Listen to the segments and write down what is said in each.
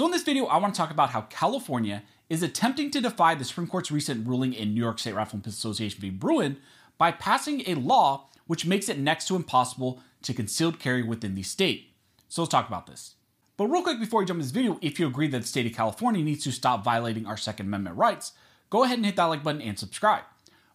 So, in this video, I want to talk about how California is attempting to defy the Supreme Court's recent ruling in New York State Rifle and Pistol Association v. Bruen by passing a law which makes it next to impossible to concealed carry within the state. So, let's talk about this. But, real quick before we jump into this video, if you agree that the state of California needs to stop violating our Second Amendment rights, go ahead and hit that like button and subscribe.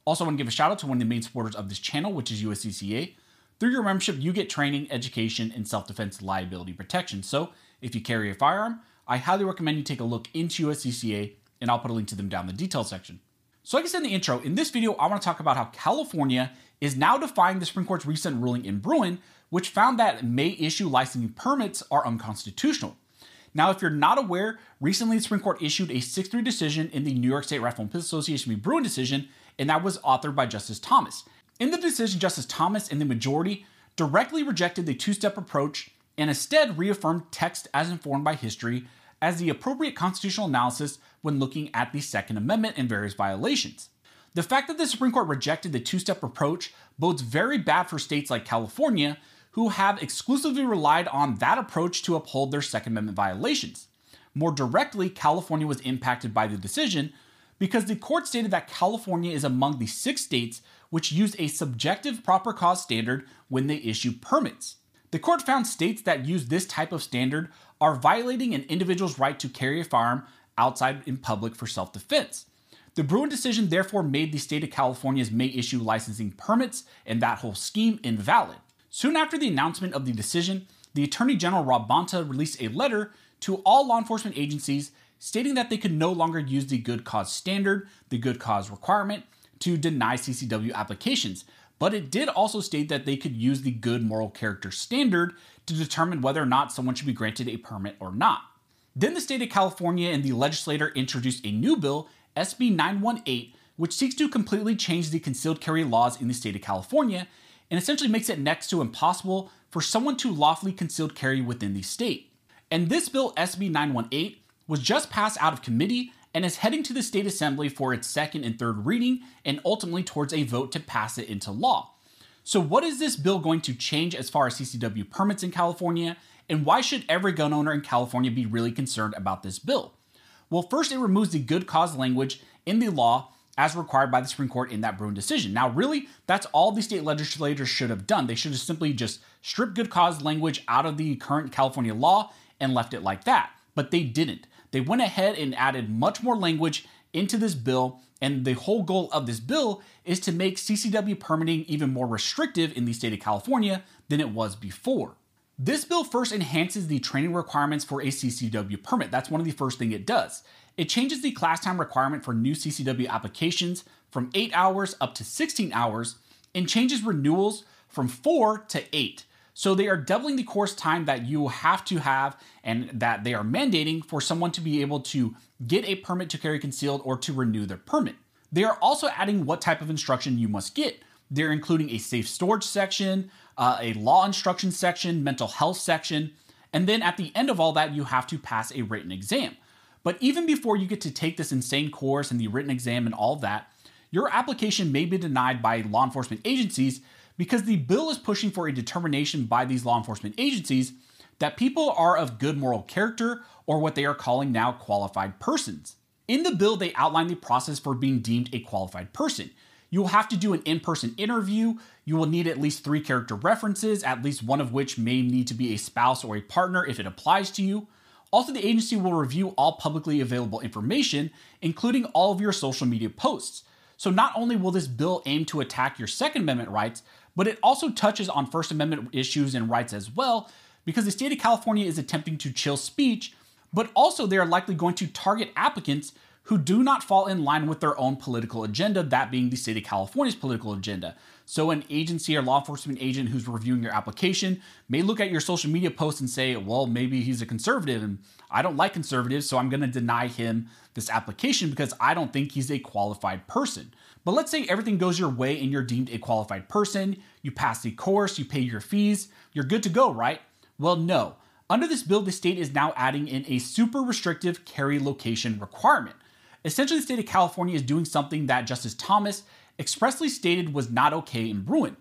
Also, I want to give a shout out to one of the main supporters of this channel, which is USCCA. Through your membership, you get training, education, and self defense liability protection. So, if you carry a firearm, I highly recommend you take a look into USCCA, and I'll put a link to them down in the details section. So, like I said in the intro, in this video, I want to talk about how California is now defying the Supreme Court's recent ruling in Bruen, which found that May issue licensing permits are unconstitutional. Now, if you're not aware, recently the Supreme Court issued a 6 3 decision in the New York State Rifle and Pistol Association v. Bruen decision, and that was authored by Justice Thomas. In the decision, Justice Thomas and the majority directly rejected the two step approach and instead reaffirmed text as informed by history as the appropriate constitutional analysis when looking at the Second Amendment and various violations. The fact that the Supreme Court rejected the two step approach bodes very bad for states like California, who have exclusively relied on that approach to uphold their Second Amendment violations. More directly, California was impacted by the decision because the court stated that California is among the six states which use a subjective proper cause standard when they issue permits. The court found states that use this type of standard are violating an individual's right to carry a firearm outside in public for self defense. The Bruen decision therefore made the state of California's May issue licensing permits and that whole scheme invalid. Soon after the announcement of the decision, the Attorney General Rob Bonta released a letter to all law enforcement agencies stating that they could no longer use the good cause standard, the good cause requirement, to deny CCW applications, but it did also state that they could use the good moral character standard to determine whether or not someone should be granted a permit or not. Then the state of California and the legislator introduced a new bill, SB 918, which seeks to completely change the concealed carry laws in the state of California and essentially makes it next to impossible for someone to lawfully concealed carry within the state. And this bill, SB 918, was just passed out of committee and is heading to the state assembly for its second and third reading and ultimately towards a vote to pass it into law. So, what is this bill going to change as far as CCW permits in California? And why should every gun owner in California be really concerned about this bill? Well, first, it removes the good cause language in the law as required by the Supreme Court in that Bruen decision. Now, really, that's all the state legislators should have done. They should have simply just stripped good cause language out of the current California law and left it like that. But they didn't. They went ahead and added much more language into this bill, and the whole goal of this bill is to make CCW permitting even more restrictive in the state of California than it was before. This bill first enhances the training requirements for a CCW permit. That's one of the first things it does. It changes the class time requirement for new CCW applications from 8 hours up to 16 hours and changes renewals from 4 to 8. So they are doubling the course time that you have to have and that they are mandating for someone to be able to get a permit to carry concealed or to renew their permit. They are also adding what type of instruction you must get. They're including a safe storage section, uh, a law instruction section, mental health section, and then at the end of all that, you have to pass a written exam. But even before you get to take this insane course and the written exam and all that, your application may be denied by law enforcement agencies because the bill is pushing for a determination by these law enforcement agencies that people are of good moral character or what they are calling now qualified persons. In the bill, they outline the process for being deemed a qualified person. You will have to do an in person interview. You will need at least three character references, at least one of which may need to be a spouse or a partner if it applies to you. Also, the agency will review all publicly available information, including all of your social media posts. So, not only will this bill aim to attack your Second Amendment rights, but it also touches on First Amendment issues and rights as well, because the state of California is attempting to chill speech, but also they are likely going to target applicants who do not fall in line with their own political agenda, that being the state of California's political agenda. So, an agency or law enforcement agent who's reviewing your application may look at your social media posts and say, well, maybe he's a conservative and I don't like conservatives, so I'm to deny him this application because I don't think he's a qualified person. But let's say everything goes your way and you're deemed a qualified person, you pass the course, you pay your fees, you're good to go, right? Well, no. Under this bill, the state is now adding in a super restrictive carry location requirement. Essentially, the state of California is doing something that Justice Thomas expressly stated was not okay in Bruen.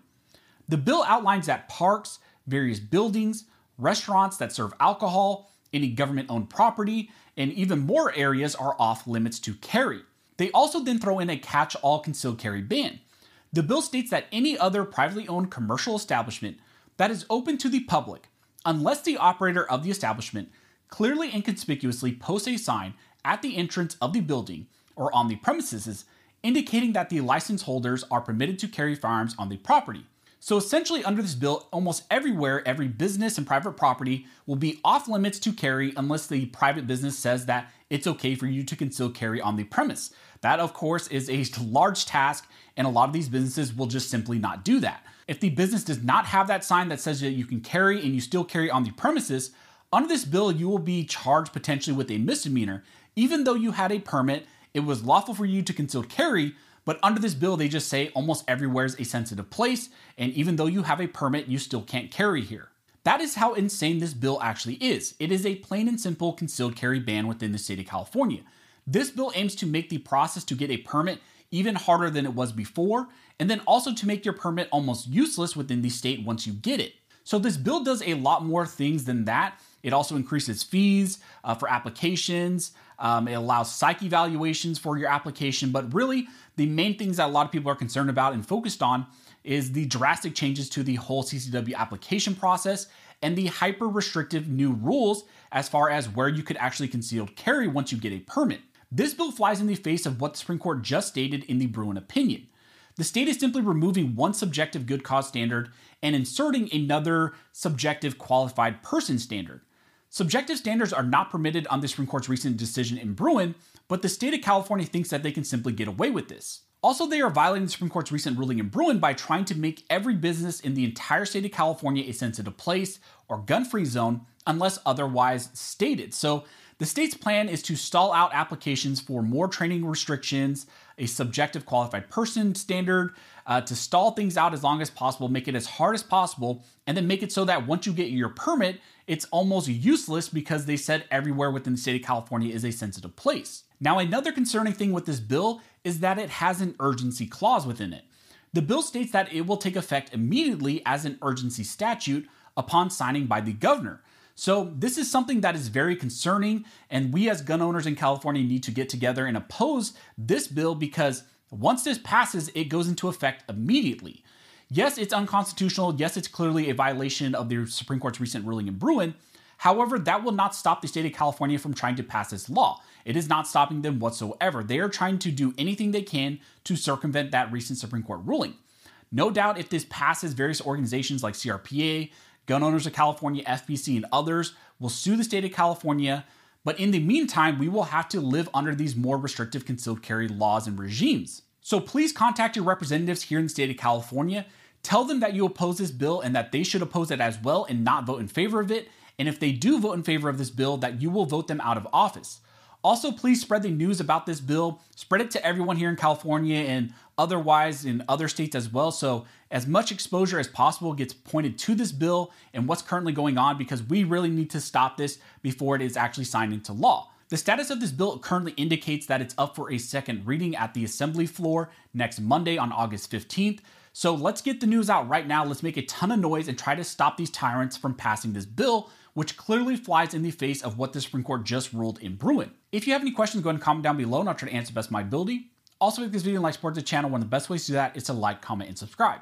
The bill outlines that parks, various buildings, restaurants that serve alcohol, any government owned property, and even more areas are off limits to carry. They also then throw in a catch all concealed carry ban. The bill states that any other privately owned commercial establishment that is open to the public, unless the operator of the establishment clearly and conspicuously posts a sign at the entrance of the building or on the premises indicating that the license holders are permitted to carry firearms on the property. So essentially, under this bill, almost everywhere, every business and private property will be off limits to carry unless the private business says that it's okay for you to conceal carry on the premise. That, of course, is a large task, and a lot of these businesses will just simply not do that. If the business does not have that sign that says that you can carry and you still carry on the premises, under this bill, you will be charged potentially with a misdemeanor, even though you had a permit. It was lawful for you to conceal carry, but under this bill, they just say almost everywhere is a sensitive place, and even though you have a permit, you still can't carry here. That is how insane this bill actually is. It is a plain and simple concealed carry ban within the state of California. This bill aims to make the process to get a permit even harder than it was before, and then also to make your permit almost useless within the state once you get it. So, this bill does a lot more things than that. It also increases fees uh, for applications. Um, it allows psych evaluations for your application. But really, the main things that a lot of people are concerned about and focused on is the drastic changes to the whole CCW application process and the hyper restrictive new rules as far as where you could actually conceal carry once you get a permit. This bill flies in the face of what the Supreme Court just stated in the Bruen opinion. The state is simply removing one subjective good cause standard and inserting another subjective qualified person standard. Subjective standards are not permitted on the Supreme Court's recent decision in Bruen, but the state of California thinks that they can simply get away with this. Also, they are violating the Supreme Court's recent ruling in Bruen by trying to make every business in the entire state of California a sensitive place or gun free zone unless otherwise stated. So, the state's plan is to stall out applications for more training restrictions, a subjective qualified person standard, uh, to stall things out as long as possible, make it as hard as possible, and then make it so that once you get your permit, it's almost useless because they said everywhere within the state of California is a sensitive place. Now, another concerning thing with this bill is that it has an urgency clause within it. The bill states that it will take effect immediately as an urgency statute upon signing by the governor. So, this is something that is very concerning, and we as gun owners in California need to get together and oppose this bill because once this passes, it goes into effect immediately. Yes, it's unconstitutional. Yes, it's clearly a violation of the Supreme Court's recent ruling in Bruen. However, that will not stop the state of California from trying to pass this law. It is not stopping them whatsoever. They are trying to do anything they can to circumvent that recent Supreme Court ruling. No doubt, if this passes, various organizations like CRPA, Gun Owners of California, FPC, and others will sue the state of California. But in the meantime, we will have to live under these more restrictive concealed carry laws and regimes. So please contact your representatives here in the state of California. Tell them that you oppose this bill and that they should oppose it as well and not vote in favor of it. And if they do vote in favor of this bill, that you will vote them out of office. Also, please spread the news about this bill. Spread it to everyone here in California and otherwise in other states as well. So, as much exposure as possible gets pointed to this bill and what's currently going on because we really need to stop this before it is actually signed into law. The status of this bill currently indicates that it's up for a second reading at the assembly floor next Monday on August 15th. So let's get the news out right now. Let's make a ton of noise and try to stop these tyrants from passing this bill, which clearly flies in the face of what the Supreme Court just ruled in Bruen. If you have any questions, go ahead and comment down below and I'll try to answer best my ability. Also, if this video and like support the channel. One of the best ways to do that is to like, comment, and subscribe.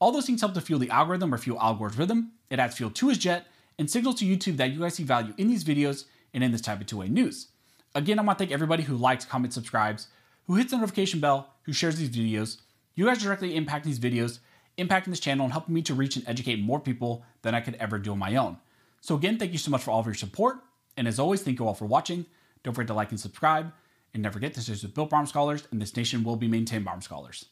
All those things help to fuel the algorithm or fuel Al Gore's rhythm. It adds fuel to his jet and signals to YouTube that you guys see value in these videos and in this type of two-way news. Again, I want to thank everybody who likes, comments, subscribes, who hits the notification bell, who shares these videos. You guys directly impact these videos, impacting this channel, and helping me to reach and educate more people than I could ever do on my own. So again, thank you so much for all of your support. And as always, thank you all for watching. Don't forget to like and subscribe. And never forget, this is with Built Arm Scholars, and this nation will be maintained by Scholars.